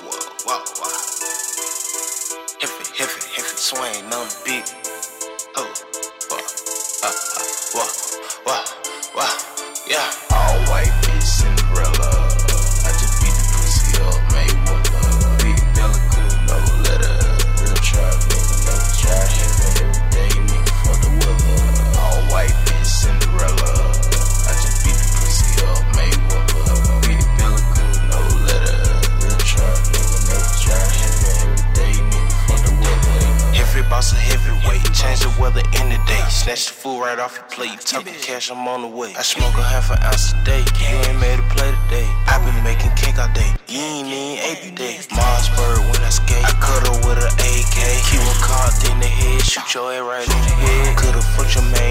whoa, whoa, whoa. Hiffy, hiffy, hiffy, Swain on the beat. Oh, whoa, uh, uh, whoa, whoa, whoa, yeah. Boss a heavyweight, change the weather in the day. Snatch the food right off your plate. Talking cash, I'm on the way. I smoke a half an ounce a day. You ain't made a play today. i been making cake all day. You ain't even ate today. Mossberg when I skate. I cut her with an AK. Keep one caught in the head, shoot your ass right in the head. Could've fucked your main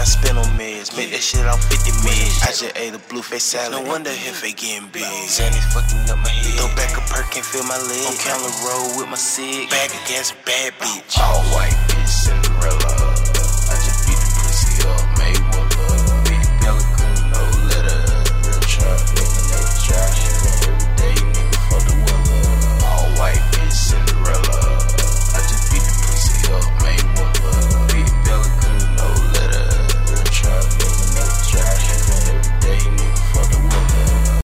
I spend on meds, make that shit off 50 meds. I just ate a blue face salad. No wonder if they getting big. Zanny fucking up my head. Throw back a perk and feel my leg. On counter road with my cig. Bag of gas, bad bitch.